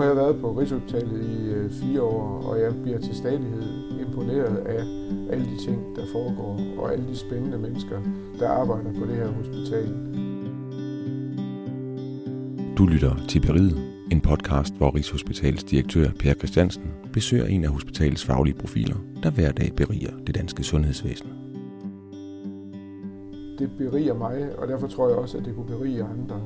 har jeg været på Rigshospitalet i øh, fire år, og jeg bliver til stadighed imponeret af alle de ting, der foregår, og alle de spændende mennesker, der arbejder på det her hospital. Du lytter til Beriget, en podcast, hvor Rigshospitalets direktør Per Christiansen besøger en af hospitalets faglige profiler, der hver dag beriger det danske sundhedsvæsen. Det beriger mig, og derfor tror jeg også, at det kunne berige andre.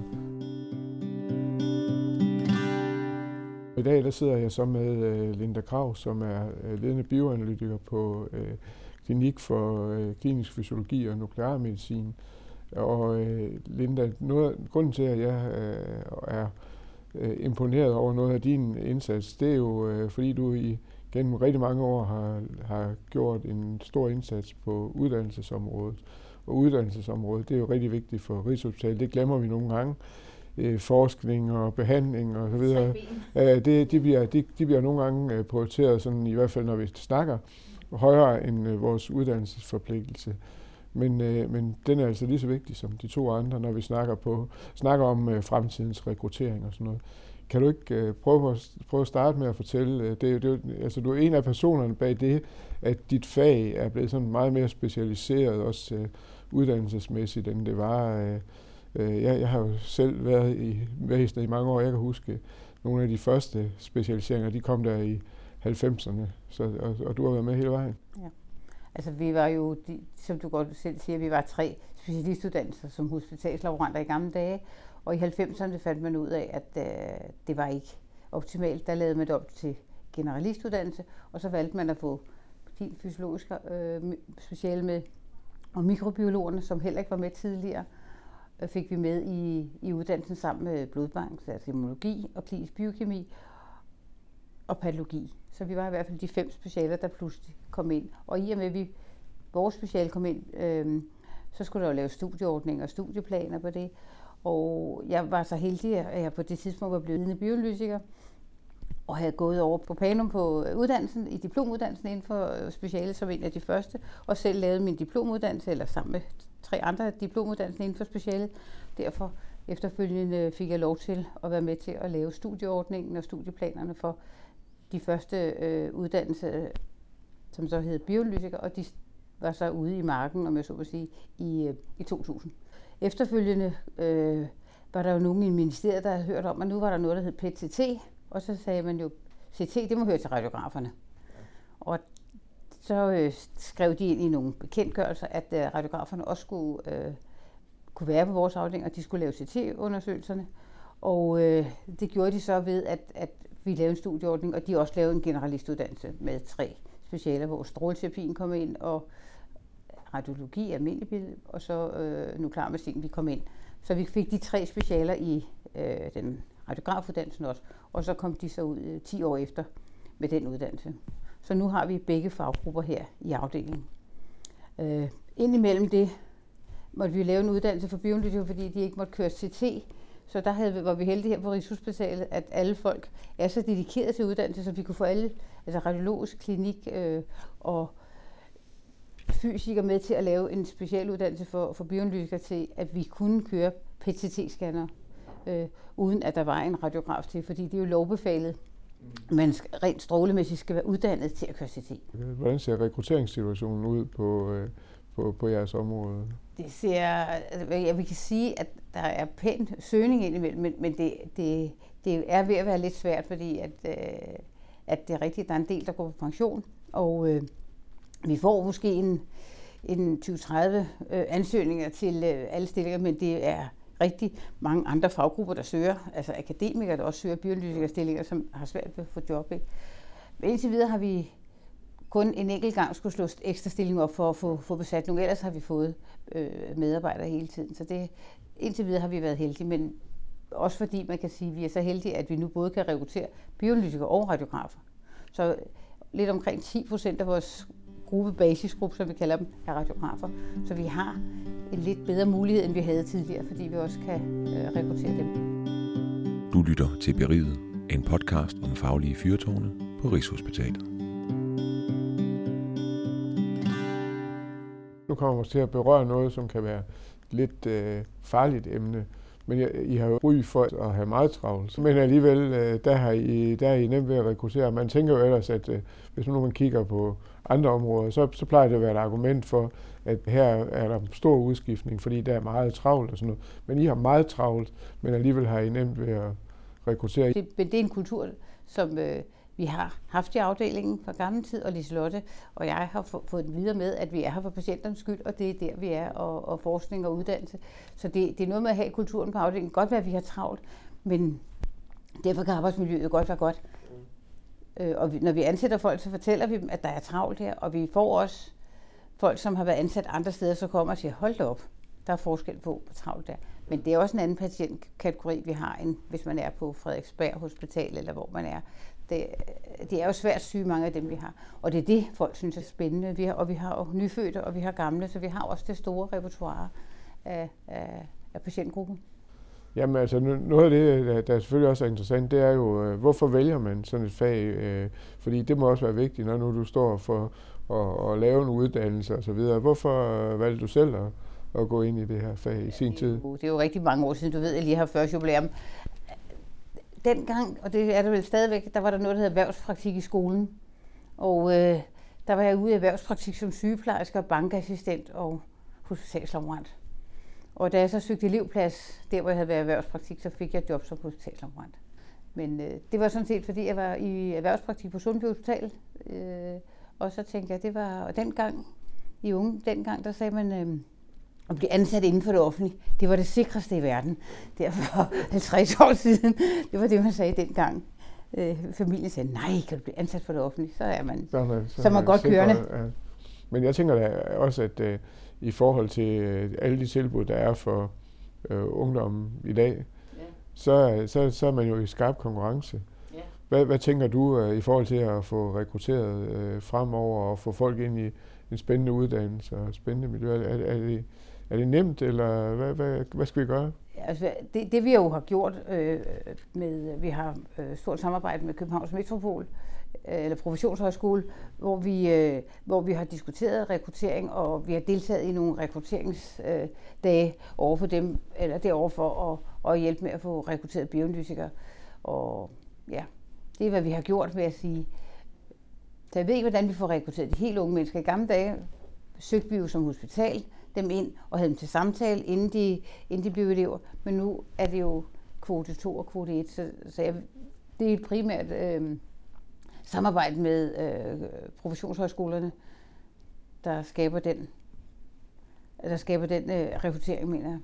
Dag der sidder jeg så med øh, Linda Krav, som er øh, ledende bioanalytiker på øh, Klinik for øh, Klinisk Fysiologi og Nuklearmedicin. Og øh, Linda, noget, grunden til, at jeg øh, er øh, imponeret over noget af din indsats, det er jo, øh, fordi du i gennem rigtig mange år har, har gjort en stor indsats på uddannelsesområdet. Og uddannelsesområdet, det er jo rigtig vigtigt for Rigshospitalet. Det glemmer vi nogle gange øh, forskning og behandling og så videre. Øh, det, de, bliver, de, de bliver nogle gange øh, prioriteret, sådan, i hvert fald når vi snakker, højere end øh, vores uddannelsesforpligtelse. Men, øh, men den er altså lige så vigtig som de to andre, når vi snakker, på, snakker om øh, fremtidens rekruttering og sådan noget. Kan du ikke øh, prøve, at, prøve at starte med at fortælle, øh, det, det, altså du er en af personerne bag det, at dit fag er blevet sådan meget mere specialiseret, også øh, uddannelsesmæssigt, end det var øh, Øh, jeg, jeg har jo selv været i væsenet i mange år. Jeg kan huske nogle af de første specialiseringer, de kom der i 90'erne, så, og, og du har været med hele vejen. Ja. Altså vi var jo, de, som du godt selv siger, vi var tre specialistuddannelser som hospitalslaboranter i gamle dage, og i 90'erne fandt man ud af, at øh, det var ikke optimalt. Der lavede man det op til generalistuddannelse, og så valgte man at få din fysiologiske øh, speciale med, og mikrobiologerne, som heller ikke var med tidligere fik vi med i, i uddannelsen sammen med blodbank, altså immunologi og klinisk biokemi og patologi. Så vi var i hvert fald de fem specialer, der pludselig kom ind. Og i og med, at vi, vores speciale kom ind, øh, så skulle der jo lave studieordninger og studieplaner på det. Og jeg var så heldig, at jeg på det tidspunkt var blevet vidende bioanalytiker, og havde gået over på Panum på uddannelsen, i diplomuddannelsen inden for øh, speciale som en af de første, og selv lavet min diplomuddannelse, eller sammen med tre andre diplomuddannelser inden for speciale. Derfor efterfølgende fik jeg lov til at være med til at lave studieordningen og studieplanerne for de første øh, uddannelser, som så hed bioanalytiker, og de var så ude i marken, om jeg så må sige, i, øh, i 2000. Efterfølgende øh, var der jo nogen i ministeriet, der havde hørt om, at nu var der noget, der hed PTT, og så sagde man jo, CT, det må høre til radiograferne. Og så øh, skrev de ind i nogle bekendtgørelser, at øh, radiograferne også skulle øh, kunne være på vores afdeling, og de skulle lave CT-undersøgelserne. Og øh, det gjorde de så ved, at, at vi lavede en studieordning, og de også lavede en generalistuddannelse med tre specialer, hvor stråleterapien kom ind, og radiologi, almindelig billede, og så øh, nuklearmedicin, vi kom ind. Så vi fik de tre specialer i øh, den radiografuddannelsen også, og så kom de så ud øh, 10 år efter med den uddannelse. Så nu har vi begge faggrupper her i afdelingen. Øh, indimellem det måtte vi lave en uddannelse for bioanalytikere, fordi de ikke måtte køre CT. Så der havde, var vi heldige her på Rigshospitalet, at alle folk er så dedikeret til uddannelse, så vi kunne få alle, altså radiologisk klinik øh, og fysikere med til at lave en specialuddannelse for, for bioanalytikere til, at vi kunne køre PTT-scanner, øh, uden at der var en radiograf til, fordi det er jo lovbefalet man rent strålemæssigt skal være uddannet til at køre CT. Hvordan ser rekrutteringssituationen ud på, øh, på, på jeres område? Det ser, altså, jeg vil kan sige, at der er pæn søgning indimellem, men, men det, det, det er ved at være lidt svært, fordi at, øh, at det er rigtigt, der er en del, der går på pension, og øh, vi får måske en, en 20-30 øh, ansøgninger til øh, alle stillinger, men det er rigtig mange andre faggrupper, der søger, altså akademikere, der også søger bioanalytikerstillinger, som har svært ved at få job. Ikke? Men indtil videre har vi kun en enkelt gang skulle slå ekstra stilling op for at få, få besat nogle. Ellers har vi fået øh, medarbejdere hele tiden. Så det, indtil videre har vi været heldige, men også fordi man kan sige, at vi er så heldige, at vi nu både kan rekruttere bioanalytikere og radiografer. Så lidt omkring 10 procent af vores gruppe, basisgruppe, som vi kalder dem, er radiografer. Så vi har en lidt bedre mulighed, end vi havde tidligere, fordi vi også kan øh, rekruttere dem. Du lytter til Beriget, en podcast om faglige fyrtårne på Rigshospitalet. Nu kommer vi til at berøre noget, som kan være lidt øh, farligt emne, men I, I har jo ry for at have meget travlt. Men alligevel, øh, der, har I, der er I nemt ved at rekruttere. Man tænker jo ellers, at øh, hvis nu man kigger på andre områder, så, så plejer det at være et argument for, at her er der stor udskiftning, fordi der er meget travlt og sådan noget. Men I har meget travlt, men alligevel har I nemt ved at rekruttere. Det, men det er en kultur, som øh, vi har haft i afdelingen fra gammel tid, og Liselotte og jeg har fået den videre med, at vi er her for patienternes skyld, og det er der, vi er, og, og forskning og uddannelse. Så det, det er noget med at have kulturen på afdelingen. Godt være, at vi har travlt, men derfor kan arbejdsmiljøet godt være godt. Øh, og vi, når vi ansætter folk, så fortæller vi dem, at der er travlt her, og vi får også folk, som har været ansat andre steder, så kommer og siger, hold da op, der er forskel på, på travlt der. Men det er også en anden patientkategori, vi har, end hvis man er på Frederiksberg Hospital, eller hvor man er. Det, det er jo svært syge, mange af dem, vi har. Og det er det, folk synes er spændende. Vi har, og vi har jo nyfødte, og vi har gamle, så vi har også det store repertoire af, af, af patientgruppen. Jamen altså, noget af det, der selvfølgelig også er interessant, det er jo, øh, hvorfor vælger man sådan et fag? Øh, fordi det må også være vigtigt, når nu du står for at, at lave en uddannelse osv. Hvorfor valgte du selv at, at gå ind i det her fag i sin tid? Det er jo rigtig mange år siden, du ved, jeg lige har 40 jubilæum. Dengang, og det er det vel stadigvæk, der var der noget, der hed erhvervspraktik i skolen. Og øh, der var jeg ude i erhvervspraktik som sygeplejerske og bankassistent og hospitalslaborant. Og da jeg så søgte elevplads, der hvor jeg havde været erhvervspraktik, så fik jeg job som hospitalslaborant. Men øh, det var sådan set, fordi jeg var i erhvervspraktik på Sundby Hospital. Øh, og så tænkte jeg, det var, og dengang, i unge, dengang, der sagde man, øh, at blive ansat inden for det offentlige, det var det sikreste i verden. Derfor 50 år siden, det var det, man sagde dengang. Øh, familien sagde, nej, kan du blive ansat for det offentlige, så er man, så, man, så, så er man godt sikre, kørende. Ja. Men jeg tænker da også, at uh, i forhold til uh, alle de tilbud, der er for uh, ungdommen i dag, ja. så, så, så er man jo i skarp konkurrence. Ja. Hvad, hvad tænker du uh, i forhold til at få rekrutteret uh, fremover og få folk ind i en spændende uddannelse og spændende miljø? Er, er, det, er det nemt, eller hvad, hvad, hvad skal vi gøre? Altså, det, det vi jo har gjort øh, med, vi har øh, stort samarbejde med Københavns Metropol, øh, eller Professionshøjskole, hvor vi, øh, hvor vi har diskuteret rekruttering, og vi har deltaget i nogle rekrutteringsdage øh, over for dem, eller derovre for at, at hjælpe med at få rekrutteret bioanalytikere. Og ja, det er, hvad vi har gjort, vil jeg sige. Så jeg ved ikke, hvordan vi får rekrutteret de helt unge mennesker. I gamle dage søgte vi jo som hospital dem ind og havde dem til samtale, inden de, inden de blev elever. Men nu er det jo kvote 2 og kvote 1, så, så jeg, det er primært øh, samarbejde med øh, professionshøjskolerne, der skaber den, der skaber den øh, rekruttering, mener jeg.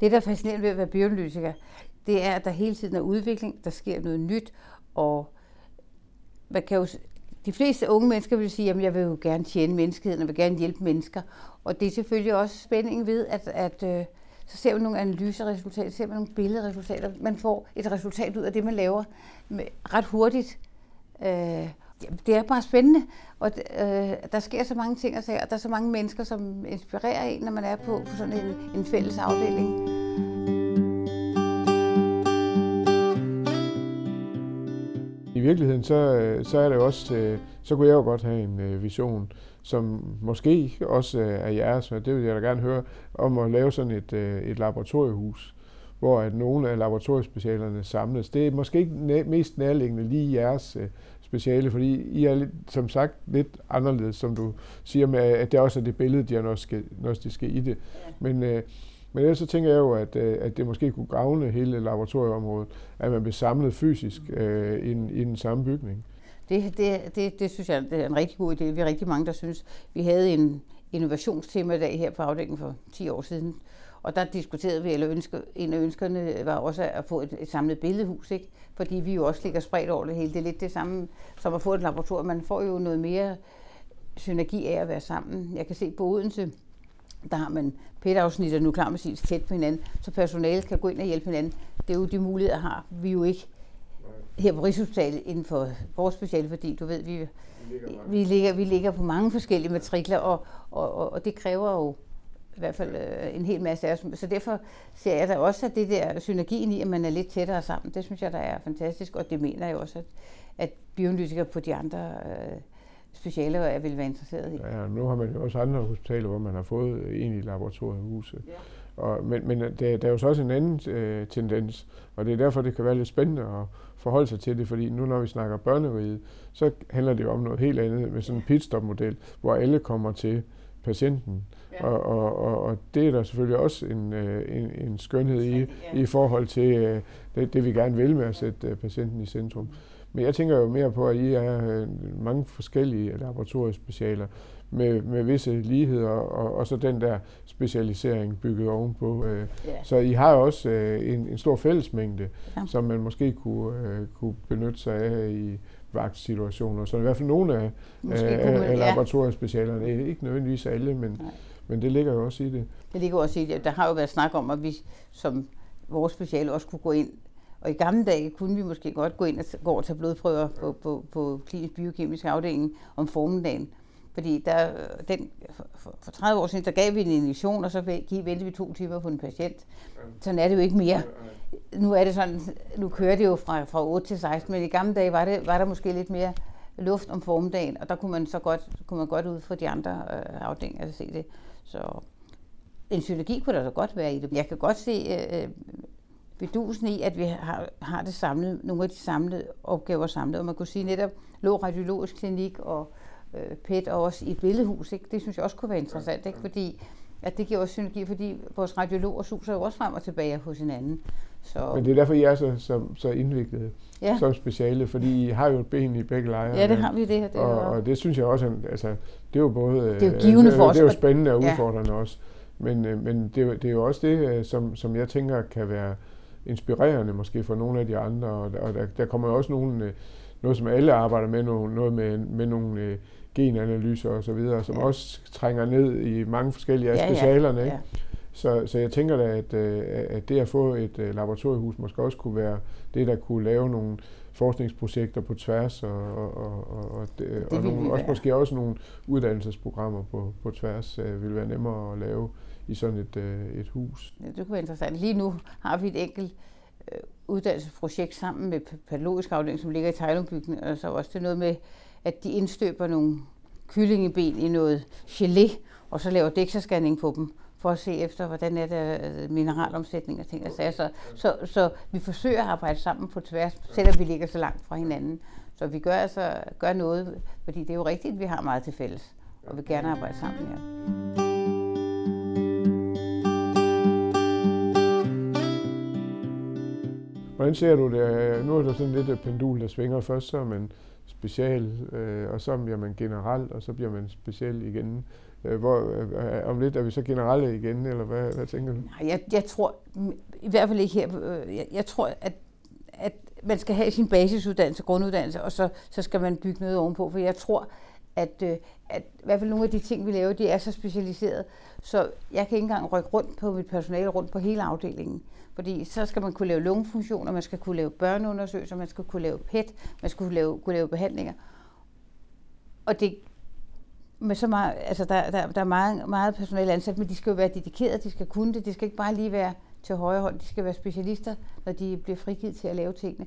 Det, der er fascinerende ved at være bioanalytiker, det er, at der hele tiden er udvikling, der sker noget nyt, og man kan jo, de fleste unge mennesker vil sige, at jeg vil jo gerne tjene menneskeheden, og vil gerne hjælpe mennesker. Og det er selvfølgelig også spændingen ved, at, at øh, så ser man nogle analyseresultater, ser man nogle billedresultater. Man får et resultat ud af det, man laver med, ret hurtigt. Øh, det er bare spændende, og øh, der sker så mange ting og sager, og der er så mange mennesker, som inspirerer en, når man er på, på sådan en, en fælles afdeling. Virkeligheden, så, så er det også, øh, så kunne jeg jo godt have en øh, vision, som måske også øh, er jeres, men det vil jeg da gerne høre, om at lave sådan et, et laboratoriehus, hvor at nogle af laboratoriespecialerne samles. Det er måske ikke mest nærliggende lige jeres speciale, fordi I er lidt, som sagt lidt anderledes, som du siger med, at det også er det billede diagnostiske i det. Men, øh, men ellers så tænker jeg jo, at, øh, at det måske kunne gavne hele laboratorieområdet, at man blev samlet fysisk øh, i, i den samme bygning. Det, det, det, det synes jeg det er en rigtig god idé. Vi er rigtig mange, der synes. Vi havde en innovationstema-dag her på afdelingen for 10 år siden, og der diskuterede vi, eller ønske, en af ønskerne var også at få et, et samlet billedhus, ikke? fordi vi jo også ligger spredt over det hele. Det er lidt det samme som at få et laboratorium. Man får jo noget mere synergi af at være sammen. Jeg kan se på Odense, der har man PET-afsnit og nuklearmedicin tæt på hinanden, så personalet kan gå ind og hjælpe hinanden. Det er jo de muligheder, har vi jo ikke her på Rigshospitalet inden for vores speciale, fordi du ved, vi, vi, ligger, vi ligger på mange forskellige matrikler, og, og, og, og det kræver jo i hvert fald øh, en hel masse af os. Så derfor ser jeg da også, at det der synergien i, at man er lidt tættere sammen, det synes jeg, der er fantastisk, og det mener jeg også, at, at bioanalytikere på de andre øh, specialer jeg vil være interesseret i. Ja, nu har man jo også andre hospitaler, hvor man har fået egentlig laboratoriehuse. Ja. Og, men men der, der er jo så også en anden øh, tendens, og det er derfor, det kan være lidt spændende at forholde sig til det, fordi nu når vi snakker børneriget, så handler det jo om noget helt andet med sådan en pitstop-model, hvor alle kommer til patienten. Ja. Og, og, og, og det er der selvfølgelig også en, øh, en, en skønhed i, ja. i forhold til øh, det, det, vi gerne vil med at sætte patienten i centrum. Men jeg tænker jo mere på, at I er mange forskellige laboratoriespecialer med, med visse ligheder, og, og så den der specialisering bygget ovenpå. Øh. Så I har også øh, en, en stor fællesmængde, ja. som man måske kunne, øh, kunne benytte sig af i vagtsituationer. Så i hvert fald nogle af, af, af laboratoriespecialerne, ja. ikke nødvendigvis alle, men, men det ligger jo også i det. Det ligger også i det. Der har jo været snak om, at vi som vores speciale også kunne gå ind og i gamle dage kunne vi måske godt gå ind og gå og tage blodprøver på, på, på klinisk biokemisk afdeling om formiddagen. Fordi der, den, for, 30 år siden, der gav vi en injektion, og så ventede vi to timer på en patient. Sådan er det jo ikke mere. Nu er det sådan, nu kører det jo fra, fra 8 til 16, men i gamle dage var, det, var der måske lidt mere luft om formiddagen, og der kunne man så godt, kunne man godt ud fra de andre øh, afdelinger at se det. Så en synergi kunne der så godt være i det. Jeg kan godt se øh, øh bedusen i, at vi har, har det samlet, nogle af de samlede opgaver samlet. Og man kunne sige netop lå radiologisk klinik og øh, PET og også i et billedhus. Ikke? Det synes jeg også kunne være interessant, ikke? fordi at det giver også synergi, fordi vores radiologer suser jo også frem og tilbage hos hinanden. Så... Men det er derfor, I er så, så, så indviklet ja. som speciale, fordi I har jo et ben i begge lejre. Ja, det har vi det. det og, og det synes jeg også, altså, det er jo både... Det er jo givende for os. Det er jo spændende og udfordrende ja. også. Men, øh, men det, er, det er jo også det, øh, som, som jeg tænker kan være inspirerende måske for nogle af de andre. Og, og der, der kommer jo også nogle, øh, noget, som alle arbejder med, noget med, med nogle genanalyser og så videre, som ja. også trænger ned i mange forskellige af ja, specialerne. Ikke? Ja. Så, så jeg tænker da, at, øh, at det at få et øh, laboratoriehus måske også kunne være det, der kunne lave nogle forskningsprojekter på tværs, og, og, og, og, det, og nogle, også måske også nogle uddannelsesprogrammer på, på tværs øh, vil være nemmere at lave i sådan et, øh, et hus. Ja, det kunne være interessant. Lige nu har vi et enkelt øh, uddannelsesprojekt sammen med patologisk afdeling, som ligger i Tejlungbygningen, og så også det noget med at de indstøber nogle kyllingeben i noget gelé, og så laver DEXA-scanning på dem, for at se efter, hvordan er der øh, mineralomsætning og ting Altså. Så, så, så vi forsøger at arbejde sammen på tværs, selvom vi ligger så langt fra hinanden. Så vi gør altså gør noget, fordi det er jo rigtigt, at vi har meget til fælles, og vil gerne arbejde sammen. Ja. Hvordan ser du det? Øh, nu er der sådan lidt et pendul, der svinger først, så man special, øh, og så bliver man generelt, og så bliver man speciel igen. Øh, hvor, øh, om lidt er vi så generelle igen, eller hvad, hvad tænker du? Nej, jeg, jeg tror, i hvert fald ikke her, øh, jeg, jeg tror, at, at man skal have sin basisuddannelse, grunduddannelse, og så, så skal man bygge noget ovenpå, for jeg tror, at, øh, at i hvert fald nogle af de ting, vi laver, de er så specialiseret, så jeg kan ikke engang rykke rundt på mit personale, rundt på hele afdelingen. Fordi så skal man kunne lave lungefunktioner, man skal kunne lave børneundersøgelser, man skal kunne lave PET, man skal kunne lave, kunne lave behandlinger. Og det med så meget, altså der, der, der er meget, meget personale ansat, men de skal jo være dedikerede, de skal kunne det, de skal ikke bare lige være til højre hånd, de skal være specialister, når de bliver frigivet til at lave tingene.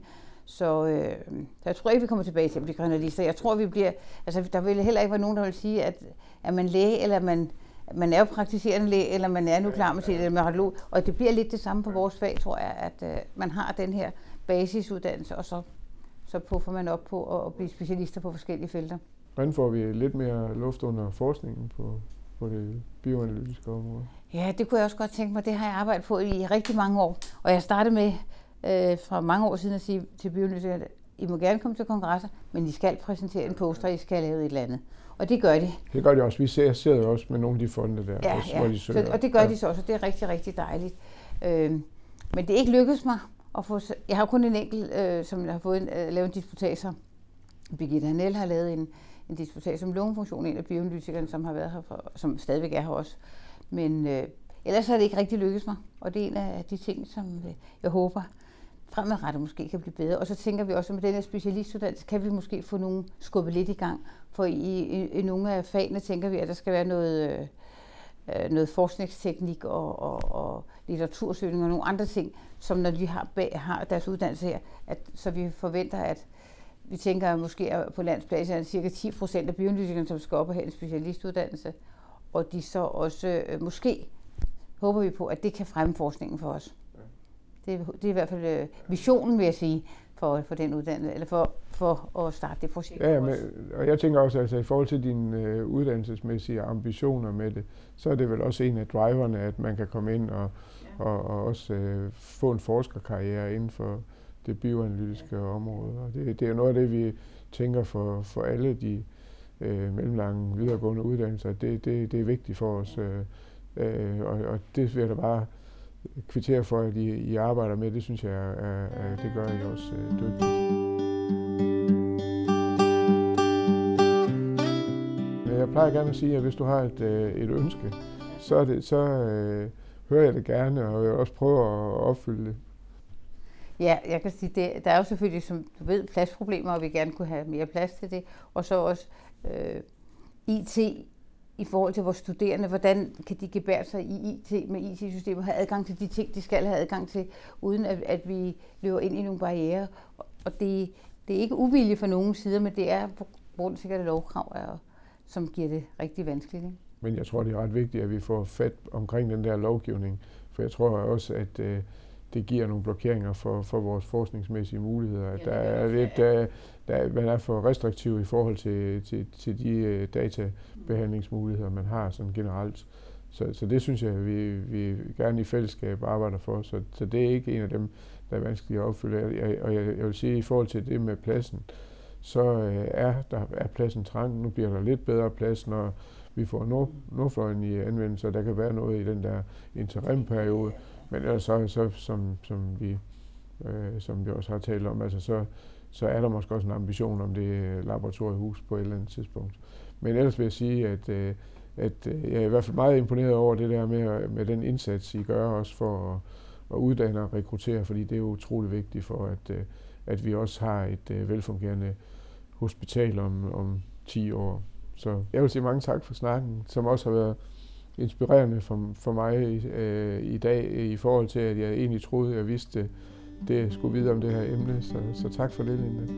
Så, øh, så jeg tror ikke, vi kommer tilbage til at blive journalister. Jeg tror, vi bliver... Altså, der vil heller ikke være nogen, der vil sige, at er man læge, eller man, man er jo praktiserende læge, eller man er nu klar med sit med radiolog. Og det bliver lidt det samme på vores fag, tror jeg, at øh, man har den her basisuddannelse, og så, så puffer man op på at, at blive specialister på forskellige felter. Hvordan får vi lidt mere luft under forskningen på, på det bioanalytiske område? Ja, det kunne jeg også godt tænke mig. Det har jeg arbejdet på i rigtig mange år. Og jeg startede med øh, for mange år siden at sige til bioanalytikerne, I må gerne komme til kongresser, men I skal præsentere en poster, I skal lave et eller andet. Og det gør de. Det gør de også. Vi ser, ser jo også med nogle af de fonde der, ja, også, ja. hvor de søger. Så, og det gør ja. de så også, og det er rigtig, rigtig dejligt. Øh, men det er ikke lykkedes mig at få... Jeg har kun en enkelt, øh, som har fået en, øh, lavet en disputator. Birgitte Hanel har lavet en, en disputat om lungefunktion, en af bioanalytikerne, som har været her, for, som stadigvæk er her også. Men øh, ellers har det ikke rigtig lykkedes mig, og det er en af de ting, som øh, jeg håber fremadrettet måske kan blive bedre. Og så tænker vi også, at med den her specialistuddannelse kan vi måske få nogle skubbet lidt i gang. For i, i, i nogle af fagene tænker vi, at der skal være noget, øh, øh noget forskningsteknik og, og, og litteratursøgning og nogle andre ting, som når de har, bag, har deres uddannelse her, at, så vi forventer, at vi tænker at måske at på landsplan er cirka 10 procent af bioanalytikerne, som skal op og have en specialistuddannelse, og de så også øh, måske håber vi på, at det kan fremme forskningen for os. Det, det er i hvert fald øh, visionen, vil jeg sige, for, for den uddannelse, eller for, for at starte det projekt. Ja, men, og jeg tænker også, altså i forhold til dine øh, uddannelsesmæssige ambitioner med det, så er det vel også en af driverne, at man kan komme ind og, ja. og, og også øh, få en forskerkarriere inden for det bioanalytiske ja. område. Og det, det er noget af det, vi tænker for, for alle de øh, mellemlange videregående uddannelser. Det, det, det er vigtigt for os, øh, øh, og, og det vil jeg da bare kvittere for, at I, I arbejder med. Det synes jeg, er, er, det gør I også øh, dygtigt. Jeg plejer gerne at sige, at hvis du har et, øh, et ønske, så, er det, så øh, hører jeg det gerne, og jeg vil også prøve at opfylde det. Ja, jeg kan sige, det, der er jo selvfølgelig, som du ved, pladsproblemer, og vi gerne kunne have mere plads til det. Og så også øh, IT i forhold til vores studerende, hvordan kan de gebære sig i IT med IT-systemer, have adgang til de ting, de skal have adgang til, uden at, at vi løber ind i nogle barriere. Og det, det er ikke uvilje fra nogen sider, men det er på grund sikkert lovkrav, er, som giver det rigtig vanskeligt. Ikke? Men jeg tror, det er ret vigtigt, at vi får fat omkring den der lovgivning, for jeg tror også, at øh, det giver nogle blokeringer for, for vores forskningsmæssige muligheder. At der er lidt, der, der, man er for restriktiv i forhold til, til, til de uh, databehandlingsmuligheder, man har sådan generelt. Så, så det synes jeg, vi, vi gerne i fællesskab arbejder for. Så, så det er ikke en af dem, der er vanskelige at opfylde. Jeg, og jeg, jeg vil sige, i forhold til det med pladsen, så uh, er, der, er pladsen trang. Nu bliver der lidt bedre plads, når vi får nord, Nordfløjen i anvendelse, og der kan være noget i den der interimperiode. Men ellers så, så som, som, vi, øh, som vi også har talt om, altså så, så er der måske også en ambition om det øh, laboratoriehus på et eller andet tidspunkt. Men ellers vil jeg sige, at, øh, at øh, jeg er i hvert fald meget imponeret over det der med, øh, med den indsats, I gør også for at, at uddanne og rekruttere, fordi det er utrolig vigtigt for, at, øh, at vi også har et velfungerende hospital om, om 10 år. Så jeg vil sige mange tak for snakken, som også har været inspirerende for, for mig øh, i dag i forhold til, at jeg egentlig troede, at jeg vidste det, jeg skulle vide om det her emne. Så, så tak for det, Linda.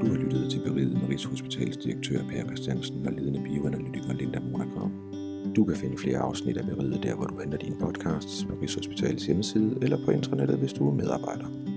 Du har lyttet til Beriget med Rigshospitalets direktør Per Christiansen og ledende bioanalytiker Linda Monaco. Du kan finde flere afsnit af Beriget der, hvor du henter dine podcasts på Rigshospitalets hjemmeside eller på internettet, hvis du er medarbejder.